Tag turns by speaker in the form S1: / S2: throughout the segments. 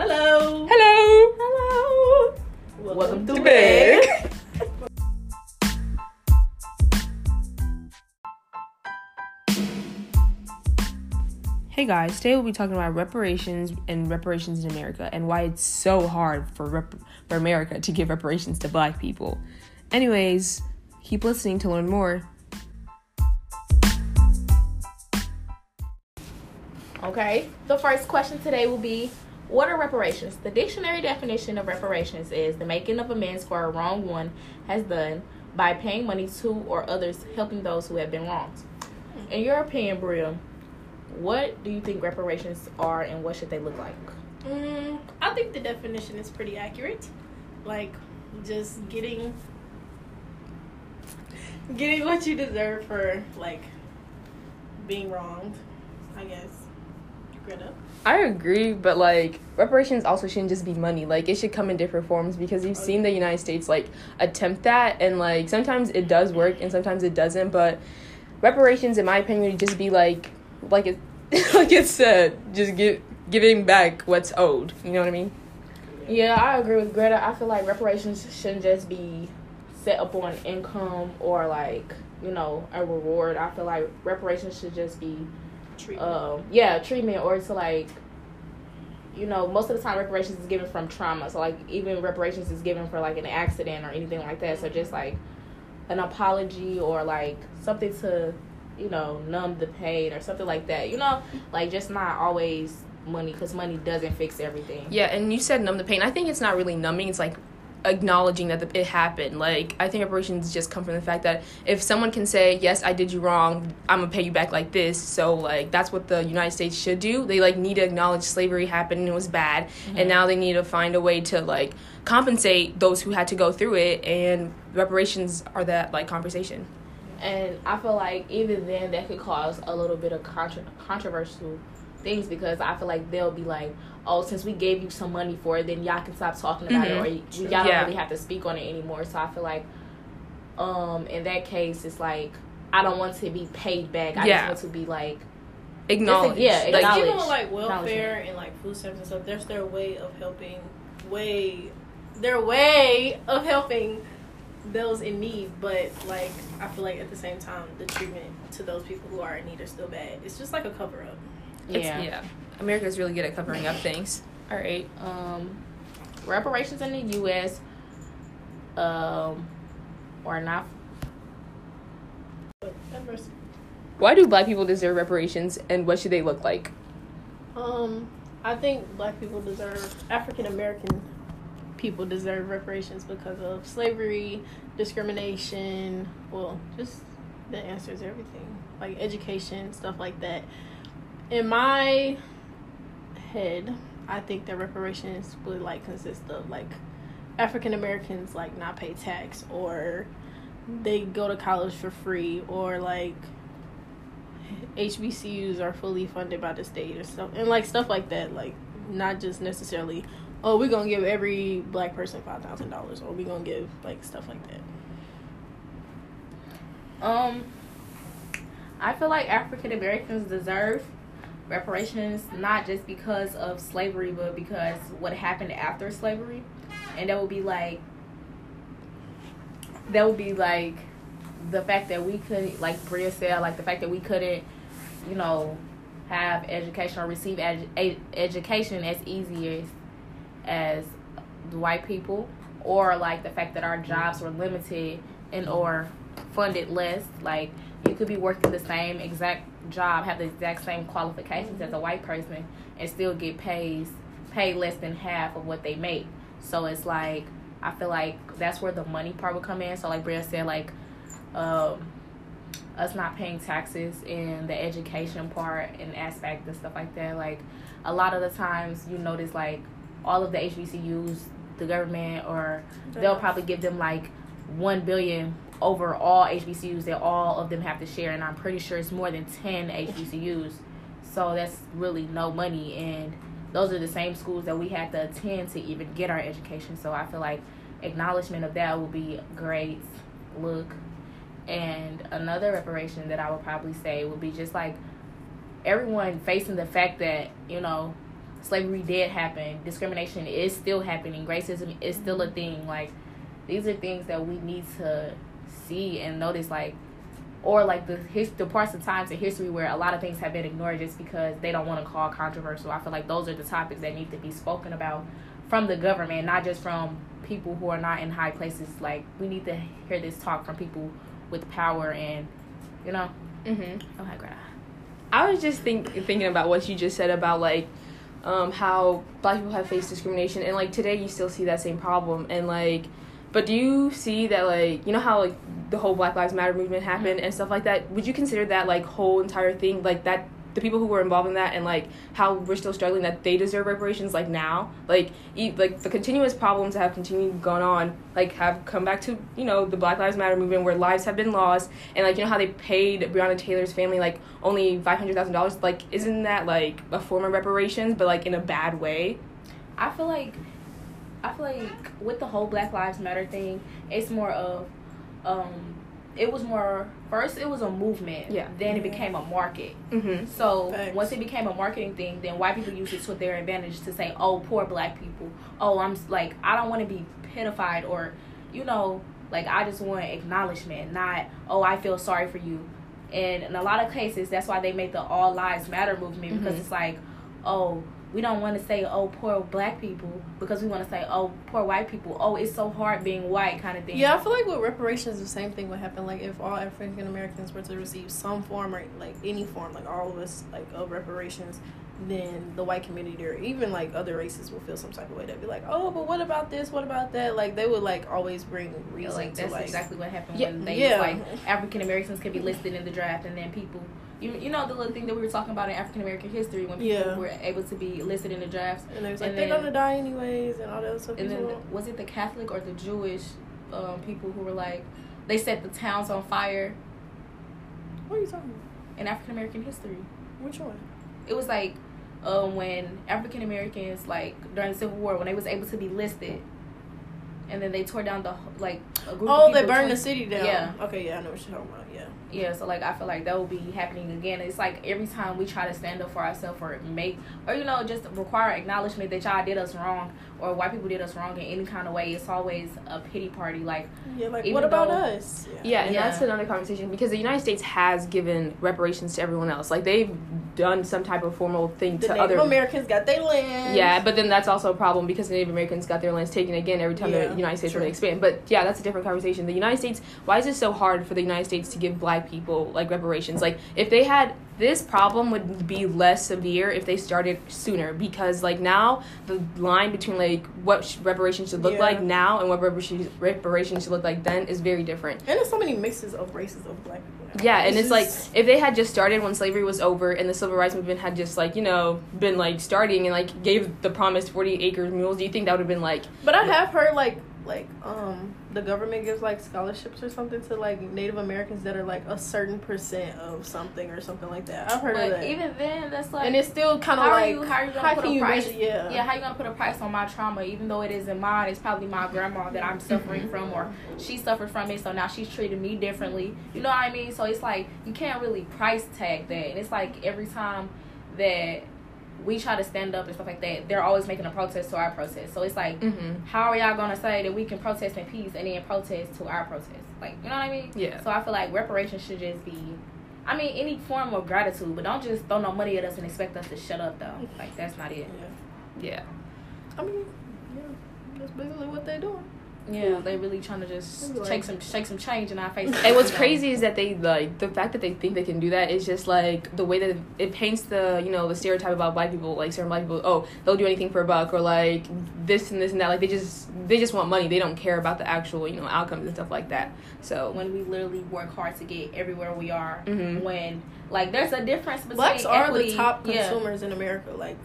S1: Hello.
S2: Hello.
S1: Hello.
S2: Welcome to Big. Hey guys, today we'll be talking about reparations and reparations in America and why it's so hard for rep- for America to give reparations to black people. Anyways, keep listening to learn more.
S3: Okay, the first question today will be What are reparations? The dictionary definition of reparations is the making of amends for a wrong one has done by paying money to or others helping those who have been wronged. In your opinion, Bria, what do you think reparations are and what should they look like?
S1: Mm, I think the definition is pretty accurate. Like, just getting getting what you deserve for like being wronged. I guess. Greta.
S2: I agree, but like reparations also shouldn't just be money. Like it should come in different forms because you've seen the United States like attempt that and like sometimes it does work and sometimes it doesn't, but reparations in my opinion would just be like like it like it said, just give giving back what's owed. You know what I mean?
S3: Yeah, I agree with Greta. I feel like reparations shouldn't just be set up on income or like, you know, a reward. I feel like reparations should just be
S1: Treatment.
S3: um yeah treatment or to like you know most of the time reparations is given from trauma so like even reparations is given for like an accident or anything like that so just like an apology or like something to you know numb the pain or something like that you know like just not always money because money doesn't fix everything
S2: Yeah, and you said numb the pain. I think it's not really numbing. It's like acknowledging that the, it happened. Like I think reparations just come from the fact that if someone can say, "Yes, I did you wrong. I'm gonna pay you back like this." So like that's what the United States should do. They like need to acknowledge slavery happened and it was bad, and mm-hmm. now they need to find a way to like compensate those who had to go through it. And reparations are that like conversation.
S3: and I feel like even then that could cause a little bit of contra- controversial things because I feel like they'll be like, oh, since we gave you some money for it, then y'all can stop talking about
S2: Mhm.
S3: it, or y- y'all don't
S2: Yeah.
S3: really have to speak on it anymore. So I feel like, um, in that case, it's like I don't want to be paid back. I
S2: Yeah.
S3: just want to be like,
S2: Acknowledge.
S3: yeah,
S2: like,
S1: like
S3: acknowledge-
S1: even with like welfare and like food stamps and stuff, there's their way of helping way their way of helping those in need. But like I feel like at the same time the treatment to those people who are in need are still bad. It's just like a cover up.
S2: It's-
S3: yeah,
S2: yeah. America's really good at covering up things. All right.
S3: um, reparations in the U.S. Um, or not
S1: But.
S2: Why do black people deserve reparations, and what should they look like?
S1: Um, I think black people deserve African American people deserve reparations because of slavery, discrimination. Well, just the answers everything like education stuff like that. In my head, I think that reparations would like consist of like African Americans like not pay tax or they go to college for free or like HBCUs are fully funded by the state or stuff, and like stuff like that. Like not just necessarily, oh, we're gonna give every black person five thousand dollars, or we're gonna give like stuff like that.
S3: Um, I feel like African Americans deserve reparations not just because of slavery, but because what happened after slavery, and that would be like that would be like the fact that we couldn't, like Bria said, like the fact that we couldn't, you know, have education or receive a- education as easy as as white people, or like the fact that our jobs were limited and or funded less. Like you could be working the same exact job, have the exact same qualifications as a white person, and still get paid paid less than half of what they make. So it's like I feel like that's where the money part would come in. So like Bria said, like um, us not paying taxes and the education part and aspect and stuff like that. Like a lot of the times you notice like all of the HBCUs, the government or they'll probably give them like one billion over all HBCUs that all of them have to share, and I'm pretty sure it's more than ten HBCUs. So that's really no money, and those are the same schools that we had to attend to even get our education. So I feel like acknowledgement of that would be great. Look, and another reparation that I would probably say would be just like everyone facing the fact that you know slavery did happen. Discrimination is still happening. Racism is still a thing. Like these are things that we need to see and notice. Like or like the his, the parts of times in history where a lot of things have been ignored just because they don't want to call controversial. I feel like those are the topics that need to be spoken about from the government, not just from people who are not in high places. Like we need to hear this talk from people with power and you know.
S2: Mm-hmm.
S3: Oh my god.
S2: I was just think thinking about what you just said about like um, how black people have faced discrimination and like today you still see that same problem and like but do you see that like you know how like the whole Black Lives Matter movement happened mm-hmm. and stuff like that? Would you consider that like whole entire thing like that the people who were involved in that and like how we're still struggling that they deserve reparations like now? Like e- like the continuous problems that have continued gone on like have come back to you know the Black Lives Matter movement where lives have been lost and like you know how they paid Breonna Taylor's family like only five hundred thousand dollars? Like isn't that like a form of reparations but like in a bad way?
S3: I feel like I feel like with the whole Black Lives Matter thing, it's more of um it was more first it was a movement.
S2: Yeah.
S3: Then it became a market.
S2: mm-hmm
S3: So
S1: Facts.
S3: once it became a marketing thing, then white people use it to their advantage to say, "Oh, poor black people. Oh, I'm like I don't want to be pitified or, you know, like I just want acknowledgement, not oh I feel sorry for you." And in a lot of cases, that's why they make the All Lives Matter movement because
S2: Mhm.
S3: it's like, oh, we don't want to say oh poor black people because we want to say oh poor white people. Oh, it's so hard being white kind of thing.
S1: Yeah, I feel like with reparations, the same thing would happen. Like if all African Americans were to receive some form or like any form, like all of us, like of reparations, then the white community or even like other races will feel some type of way. They'd be like, oh, but what about this? What about that? Like they would like always bring
S3: Yeah,
S1: reason
S3: like
S1: to
S3: that's
S1: like.
S3: exactly what happened
S2: Yeah,
S3: when they
S1: yeah.
S3: like African Americans could be listed in the draft, and then people, you you know the little thing that we were talking about in African American history when people
S1: Yeah.
S3: were able to be listed in the drafts,
S1: and they was like,
S3: and
S1: they're
S3: then-
S1: gonna die anyways, and all that stuff.
S3: and then was it the Catholic or the Jewish um, people who were like they set the towns on fire
S1: what are you talking about?
S3: in African American history?
S1: Which one?
S3: It was like um, when African Americans like during the Civil War when they was able to be listed. And then they tore down the like a group.
S1: Oh, they burned the city down.
S3: Yeah.
S1: Okay, yeah, I know what you're talking about. Yeah.
S3: Yeah, so like I feel like that will be happening again. It's like every time we try to stand up for ourselves or make or you know just require acknowledgement that y'all did us wrong or white people did us wrong in any kind of way. It's always a pity party. Like
S1: Yeah, like what about
S3: though-
S1: us?
S2: Yeah, and
S3: Yeah.
S2: that's another conversation because the United States has given reparations to everyone else. Like they've done some type of formal thing
S1: The
S2: to
S1: Native
S2: other.
S1: Americans got their land.
S2: yeah, but then that's also a problem because the Native Americans got their lands taken again every time
S1: Yeah,
S2: the United States
S1: true.
S2: want to expand. But yeah, that's a different conversation. The United States, why is it so hard for the United States to give black people like reparations? Like if they had this problem would be less severe if they started sooner because like now the line between like what sh- reparations should look
S1: Yeah.
S2: like now and what reparations reparations should look like then is very different.
S1: And there's so many mixes of races of black people. Now.
S2: Yeah, and it's like
S1: just-
S2: if they had just started when slavery was over and the civil rights movement had just like you know been like starting and like gave the promised forty acres mules, do you think that would have been like
S1: But I have heard like like um the government gives like scholarships or something to like Native Americans that are like a certain percent of something or something like that. I've heard of that.
S3: even then, that's like
S1: and it's still kind of like
S3: you how are you gonna
S1: how
S3: put
S1: can
S3: a
S1: you
S3: price?
S1: measure? Yeah.
S3: yeah, how you gonna put a price on my trauma even though it isn't mine? It's probably my grandma that I'm suffering from or she suffered from it, so now she's treating me differently. You know what I mean? So it's like you can't really price tag that, and it's like every time that we try to stand up and stuff like that, they're always making a protest to our protest. So it's like,
S2: mm-hmm.
S3: how are y'all gonna say that we can protest in peace and then protest to our protest? Like, you know what I mean?
S2: yeah
S3: So I feel like reparations should just be, I mean, any form of gratitude, but don't just throw no money at us and expect us to shut up though. Like that's not it.
S1: Yeah.
S2: yeah
S1: I mean, yeah, that's basically what they're doing.
S3: Yeah, they really trying to just
S1: Maybe like-
S3: shake some shake some change in our faces.
S2: and what's crazy is that they like the fact that they think they can do that is just like the way that it paints the you know the stereotype about black people like certain black people oh they'll do anything for a buck or like this and this and that like they just they just want money they don't care about the actual you know outcomes and stuff like that so
S3: When we literally work hard to get everywhere we are.
S2: Mhm.
S3: When like there's a difference between
S1: Blacks are
S3: equity,
S1: the top
S3: yeah,
S1: consumers in America. Like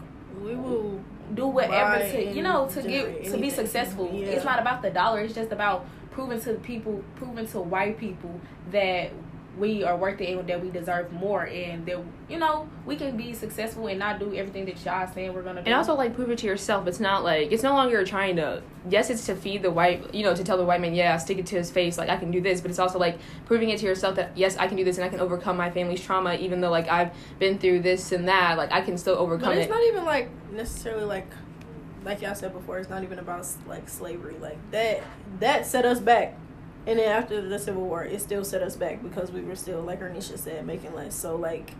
S1: we will.
S3: Do whatever
S1: buy
S3: to you know to get to be successful.
S1: Yeah.
S3: It's not about the dollar. It's just about proving to people, proving to white people that we are worth it and that we deserve more and that you know we can be successful and not do everything that y'all saying we're gonna do.
S2: And also like prove it to yourself. It's not like it's no longer trying to yes, it's to feed the white you know, to tell the white man, yeah, stick it to his face, like I can do this, but it's also like proving it to yourself that yes, I can do this and I can overcome my family's trauma even though like I've been through this and that, like I can still overcome
S1: But it's
S2: it.
S1: not even like necessarily like like y'all said before. It's not even about like slavery. Like that that set us back, and then after the Civil War, it still set us back because we were still like Ernisha said making less. So like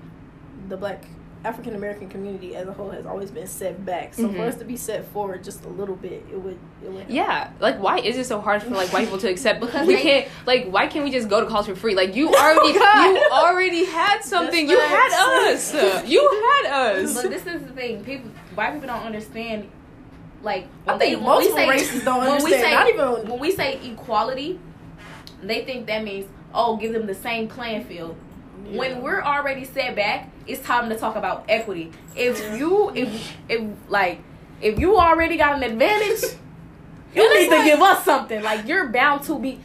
S1: the black African American community as a whole has always been set back. So for
S2: Mhm.
S1: us to be set forward just a little bit, it would it would. help.
S2: Yeah, like why is it so hard for like white people to accept? Because we can't. Like, why can't we just go to college for free? Like, you already, you already had something. You had us. You had us.
S3: But this is the thing, people white people don't understand like
S1: I think
S3: they when
S1: most
S3: we say
S1: races don't
S3: when we
S1: understand.
S3: say
S1: not even
S3: when we say equality, they think that means oh give them the same playing field.
S1: Yeah.
S3: When we're already set back, it's time to talk about equity. If you if if like if you already got an advantage, you need to give us something. Like you're bound to be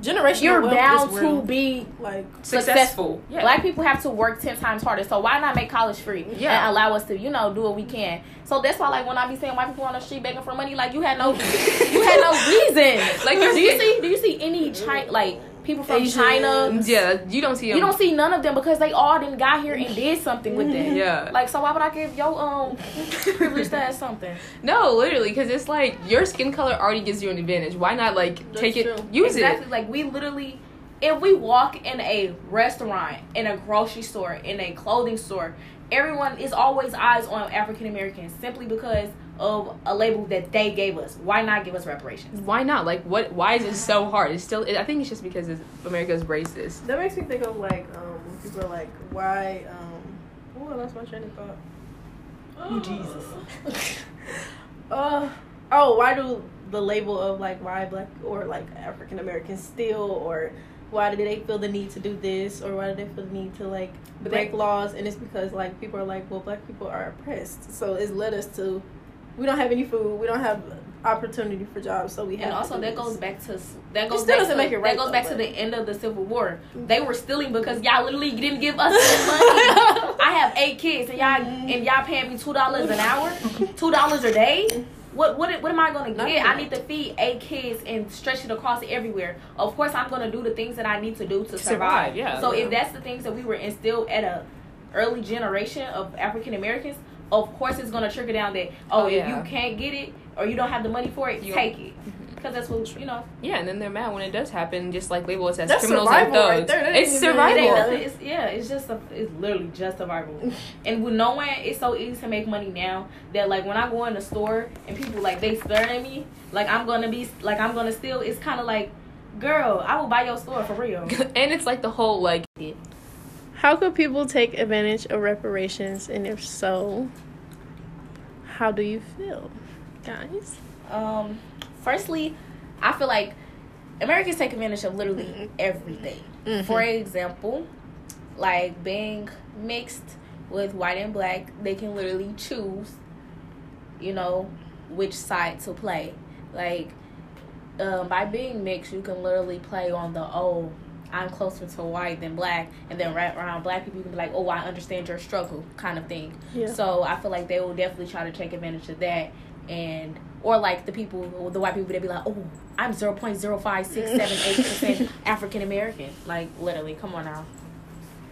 S1: generational
S3: you're bound to be
S1: like
S3: successful.
S2: Yeah.
S3: Black people have to work ten times harder. So why not make college free
S2: Yeah.
S3: and allow us to, you know, do what we can? So that's why, like, when I be seeing white people on the street begging for money, like you had no, you had no reason.
S2: Like,
S3: do you see? Do you see any mm-hmm. China, like people from
S1: Asians.
S3: China?
S2: Yeah, you don't see.
S3: You don't see none of them because they all didn't got here and did something with it.
S2: Yeah.
S3: Like, so why would I give your um privilege to have something?
S2: No, literally, because it's like your skin color already gives you an advantage. Why not like
S1: That's
S2: take it,
S1: true.
S2: use
S3: exactly. Like we literally, if we walk in a restaurant, in a grocery store, in a clothing store, everyone is always eyes on African Americans simply because of a label that they gave us. Why not give us reparations?
S2: Why not? Like, what? Why is it so hard? It's still. I think it's just because it's, America's racist.
S1: That makes me think of like um people are like why um oh I lost my train of thought.
S3: Oh Jesus!
S1: Uh oh why do the label of like why black or like African Americans still or why do they feel the need to do this or why do they feel the need to like break laws and it's because like people are like well black people are oppressed so it's led us to we don't have any food we don't have opportunity for jobs so we have
S3: And
S1: to
S3: also
S1: do
S3: that
S1: this.
S3: goes back to that goes
S1: still
S3: back
S1: doesn't
S3: to,
S1: make it right,
S3: that goes
S1: though,
S3: back to
S1: but-
S3: the end of the Civil War. Mm-hmm. They were stealing because y'all literally didn't give us any money. I have eight kids and y'all mm-hmm. and y'all paying me two dollars an hour, two dollars a day. What what what am I gonna
S1: Nothing.
S3: get? I need to feed eight kids and stretch it across everywhere. Of course, I'm gonna do the things that I need to do to survive.
S2: survive, yeah.
S3: So
S1: Yeah.
S3: if that's the things that we were instilled at a early generation of African Americans, of course it's gonna trigger down that oh,
S2: Oh,
S3: if
S2: yeah.
S3: you can't get it or you don't have the money for it,
S2: You-
S3: take it mm-hmm. because that's what you know.
S2: Yeah, and then they're mad when it does happen. Just like label us as
S1: That's
S2: criminals and
S1: survival right there.
S2: It's
S1: ain't even-
S3: It ain't
S2: survival.
S3: nothing. It's, yeah, it's just a, it's literally just survival. and with knowing it's so easy to make money now that like when I go in the store and people like they stare at me like I'm gonna be like I'm gonna steal. It's kind of like, girl, I will buy your store for real.
S2: and it's like the whole like
S1: How could people take advantage of reparations, and if so, how do you feel, guys?
S3: Um, firstly, I feel like Americans take advantage of literally
S1: Mhm.
S3: everything.
S1: Mm-hmm.
S3: For example, like being mixed with white and black, they can literally choose, you know, which side to play. Like, um, by being mixed, you can literally play on the oh, I'm closer to white than black, and then right around black people, you can be like, oh, I understand your struggle, kind of thing.
S1: Yeah.
S3: So I feel like they will definitely try to take advantage of that, and or like the people, the white people, they be like, oh, I'm zero point zero five six seven eight percent African American. Like literally, come on now.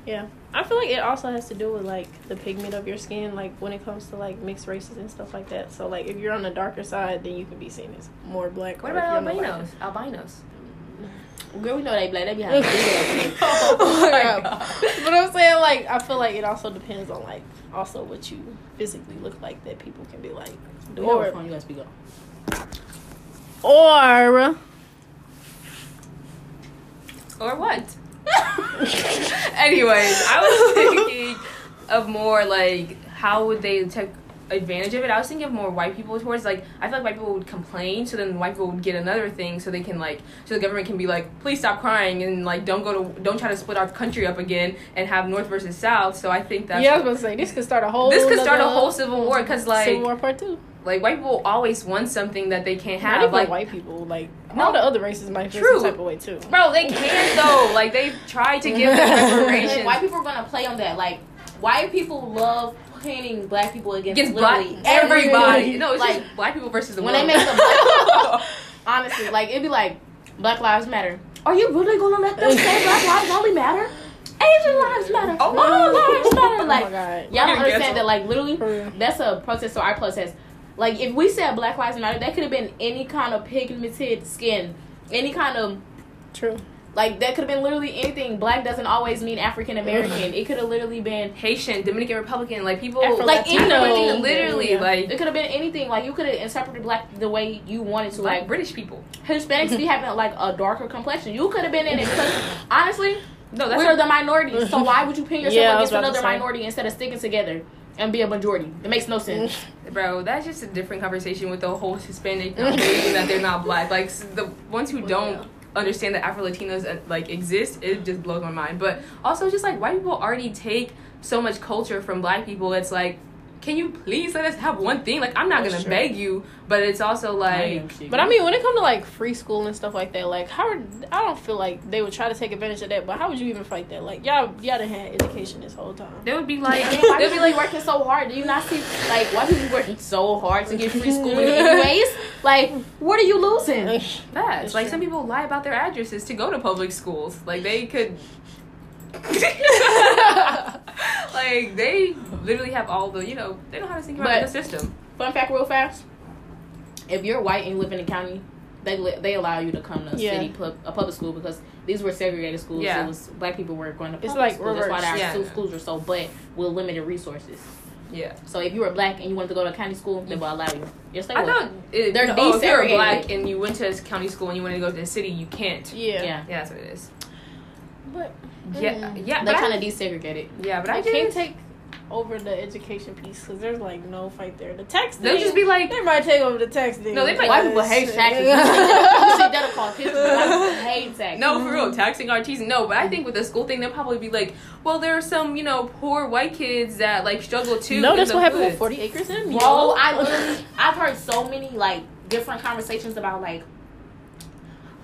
S1: Yeah, I feel like it also has to do with like the pigment of your skin, like when it comes to like mixed races and stuff like that. So like if you're on the darker side, then you can be seen as more black.
S3: What
S1: or
S3: about
S1: you're on the lighter-
S3: albinos? Albinos.
S2: Girl, we know they black. They be having big
S1: oh, oh my
S2: God.
S1: God. But I'm saying like I feel like it also depends on like also what you physically look like that people can be like
S3: Do you have
S1: or
S3: phone? You gotta speak up.
S1: or
S2: Or what? Anyways, I was thinking of more like how would they take advantage of it. I was thinking of more white people towards like I feel like white people would complain, so then white people would get another thing, so they can like so the government can be like, please stop crying and like don't go to don't try to split our country up again and have North versus South. So I think that
S1: yeah, I was gonna say this could start a whole.
S2: this could start a whole civil war because like
S1: Civil War Part Two.
S2: like white people always want something that they can't
S1: Not
S2: have.
S1: even
S2: Like
S1: white people, like
S2: No.
S1: all the other races might feel
S2: True.
S1: some type of way too.
S2: bro, they can though. Like they've tried to give them
S3: And
S2: reparations.
S3: white people are gonna play on that. Like white people love pinning black people against,
S2: Against black everybody. No, it's
S3: like
S2: just black people versus the
S3: when they make the black honestly, like it'd be like Black Lives Matter. Are you really gonna let them say Black Lives only matter? Asian lives matter.
S2: Oh.
S3: All lives matter.
S1: oh
S3: Like
S1: my god.
S3: y'all don't understand that. Like literally, that's a protest or our protest. Like if we said Black Lives Matter, that could have been any kind of pigmented skin, any kind of
S1: True.
S3: Like that could have been literally anything. Black doesn't always mean African American. It could have literally been
S2: Haitian, Dominican Republican, like people
S1: Afro-
S3: like
S1: Latino.
S3: anything.
S2: literally
S1: Yeah.
S2: like
S3: It could have been anything. Like you could have interpreted black the way you wanted to.
S2: like
S3: Like
S2: British people.
S3: Hispanics be having like a darker complexion. You could have been in it because honestly,
S2: No, that's
S3: we're the minority. So why would you pin yourself
S1: Yeah,
S3: against another minority instead of sticking together and be a majority? It makes no sense.
S2: bro. That's just a different conversation with the whole Hispanic that they're not black. Like the ones who don't understand that Afro Latinos uh, like exist, it just blows my mind. But also, just like white people already take so much culture from black people. It's like. Can you please let us have one thing? Like I'm not
S1: That's
S2: gonna
S1: true.
S2: beg you, but it's also like
S1: But I mean, when it comes to like free school and stuff like that, like how are, I don't feel like they would try to take advantage of that. But how would you even fight that? Like y'all, y'all done had education this whole time.
S2: they would be like
S3: And why
S2: they'll be like
S3: working so hard? Do you not see like why people working so hard to get free schooling anyways? Like what are you losing?
S2: that.
S1: It's
S2: Like
S1: true.
S2: some people lie about their addresses to go to public schools. Like they could. like they literally have all the you know they know how to think about
S3: But-
S2: the system.
S3: Fun fact, real fast. If you're white and you live in the county, they li- they allow you to come to a
S1: Yeah.
S3: city pub, a public school because these were segregated schools.
S2: Yeah.
S3: It was black people were going to public
S1: It's like
S3: school. That's why
S1: reverse.
S3: our
S2: Yeah.
S3: school- schools are so but with limited resources.
S2: Yeah,
S3: So if you were black and you wanted to go to a county school, they will allow you. Yes, they
S2: I
S3: will.
S2: thought it,
S3: They're
S2: oh, if you were black and you went to a county school and you wanted to go to the city, you can't.
S1: Yeah.
S3: Yeah,
S2: Yeah, that's what it is.
S1: But
S2: Yeah,
S1: Mm.
S2: yeah,
S3: they're
S2: but I,
S3: trying to desegregate it.
S2: yeah, but
S1: I
S2: I
S1: can't
S2: can't
S1: take over the education piece because there's like no fight there. The tax
S2: They'll just be like,
S1: they might take over the tax thing.
S2: No, they might-
S3: White people hate taxes. you see that across history. White people hate taxes.
S2: No, for real, taxing our teachers. No, but I think with the school thing, they'll probably be like, well, there are some, you know, poor white kids that like struggle too.
S1: no, that's what happened with. Forty Acres in
S3: Bro,
S1: Yellow.
S3: I literally, I've heard so many like different conversations about like,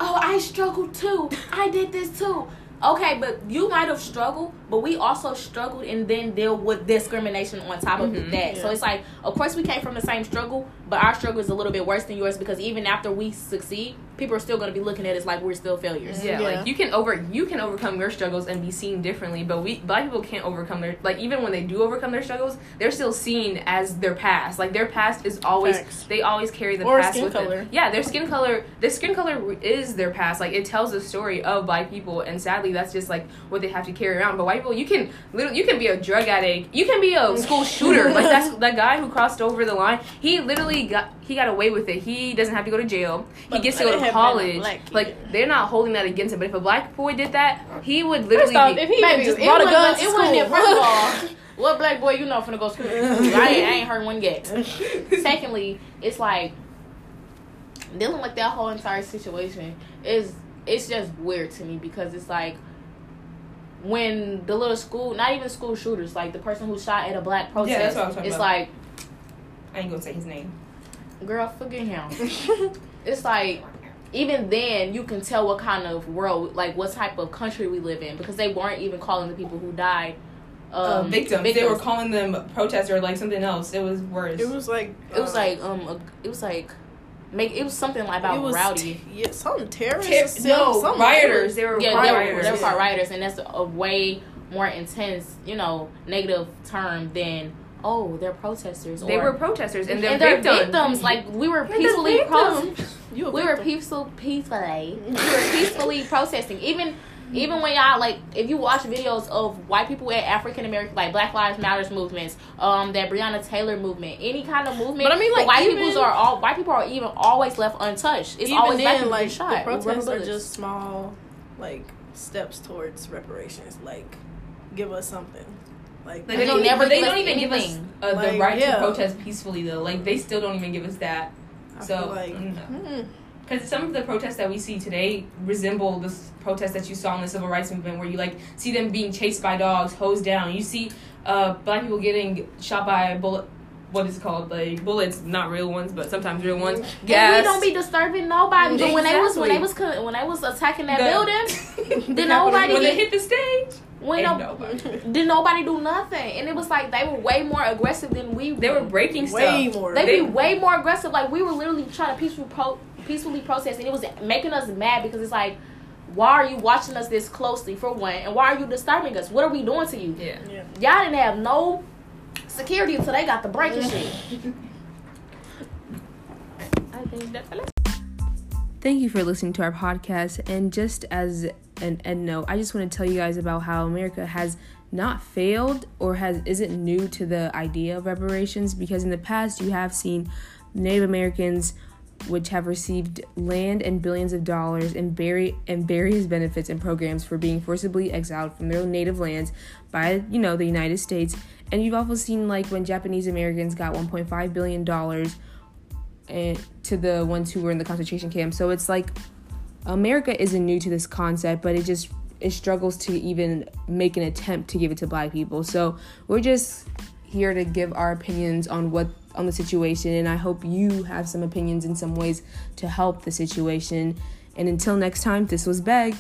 S3: oh, I struggled too. I did this too. Okay, but you might have struggled, but we also struggled and then deal with discrimination on top of
S2: Mhm.
S3: that. So it's like, of course, we came from the same struggle, but our struggle is a little bit worse than yours because even after we succeed, people are still going to be looking at us like we're still failures.
S2: Yeah,
S1: Yeah.
S2: like you can over you can overcome your struggles and be seen differently, but we black people can't overcome their like even when they do overcome their struggles, they're still seen as their past. Like their past is always
S1: Facts.
S2: they always carry the
S1: Or
S2: past
S1: skin
S2: with them.
S1: color.
S2: Yeah, their skin color, their skin color is their past. Like it tells the story of black people, and sadly, that's just like what they have to carry around. But white people, you can literally you can be a drug addict, you can be a school shooter. like that's that guy who crossed over the line. He literally got he got away with it. He doesn't have to go to jail. He gets to go to
S1: have been a
S2: college. Like they're not holding that against him. But if a black boy did that, he would
S1: First
S2: literally
S1: off,
S2: be.
S1: if he
S3: Baby,
S1: just
S3: it
S1: brought a gun to
S3: it
S1: school,
S3: wasn't it, first of all. What black boy you know finna go to school? I ain't, I ain't heard one yet. Secondly, it's like dealing with that whole entire situation is it's just weird to me because it's like when the little school, not even school shooters, like the person who shot at a black protest, yeah,
S2: that's what I was talking
S3: it's
S2: about.
S3: like,
S2: I ain't gonna say his name.
S3: Girl, forget him. it's like even then you can tell what kind of world, like what type of country we live in because they weren't even calling the people who died. Um,
S2: Um, victims. They were calling them protester or like something else. It was worse.
S1: it was like
S3: It was
S1: uh,
S3: like um, a, it was like make it was something like about
S1: it was
S3: rowdy.
S1: t- yeah, some terrorists,
S2: Ter- no,
S1: some
S2: rioters. They were
S3: yeah, they were, they were called rioters, and that's a way more intense, you know, negative term than oh they're protesters.
S2: They
S3: or,
S2: were protesters and they're,
S3: and they're
S2: victims.
S3: victims. Like we were
S2: They're
S3: peacefully pro-
S1: victims. You
S3: we were peaceful peacefully we were peacefully protesting. Even even when y'all like if you watch videos of white people at African American like Black Lives Matters movements, um that Breonna Taylor movement, any kind of movement.
S1: But I mean, like,
S3: white people's are all white people are even always left untouched. It's always
S1: then,
S3: people
S1: like
S3: get shot.
S1: the protests are just small, like steps towards reparations. Like, give us something. Like,
S2: Like,
S3: They
S2: they, don't,
S3: never
S2: they don't even give us
S3: anything.
S2: uh, the
S1: Like,
S2: right
S1: yeah.
S2: to protest peacefully though. Like they still don't even give us that.
S1: I
S2: So,
S1: feel like,
S2: mm.
S1: hmm.
S2: Because some of the protests that we see today resemble the protests that you saw in the civil rights movement, where you like see them being chased by dogs, hosed down. You see uh, black people getting shot by bullet. What is it called? Like bullets, not real ones, but sometimes real ones.
S3: And we don't be disturbing nobody. But when they was when
S2: Exactly.
S3: they was when they was attacking that
S2: The-
S3: building,
S2: Did
S3: nobody
S2: when they
S3: get-
S2: hit the stage?
S3: When
S2: Ain't
S3: no,
S2: nobody.
S3: did nobody do nothing, and it was like they were way more aggressive than we. Were.
S2: They were breaking stuff.
S1: way more.
S3: They,
S2: They-
S3: be way more aggressive. Like we were literally trying to peaceful pro- peacefully protest, and it was making us mad because it's like, why are you watching us this closely for one, and why are you disturbing us? What are we doing to you?
S2: Yeah.
S1: yeah.
S3: Y'all didn't have no security until they got the breaking shit. I think that.
S2: Thank you for listening to our podcast. And just as an end note, I just want to tell you guys about how America has not failed or has isn't new to the idea of reparations because in the past you have seen Native Americans which have received land and billions of dollars and, vari- and various benefits and programs for being forcibly exiled from their native lands by you know the United States and you've also seen like when Japanese Americans got 1.5 billion dollars eh, to the ones who were in the concentration camp. So it's like America isn't new to this concept, but it just it struggles to even make an attempt to give it to black people. So we're just here to give our opinions on what on the situation and I hope you have some opinions in some ways to help the situation. And until next time, this was Beg.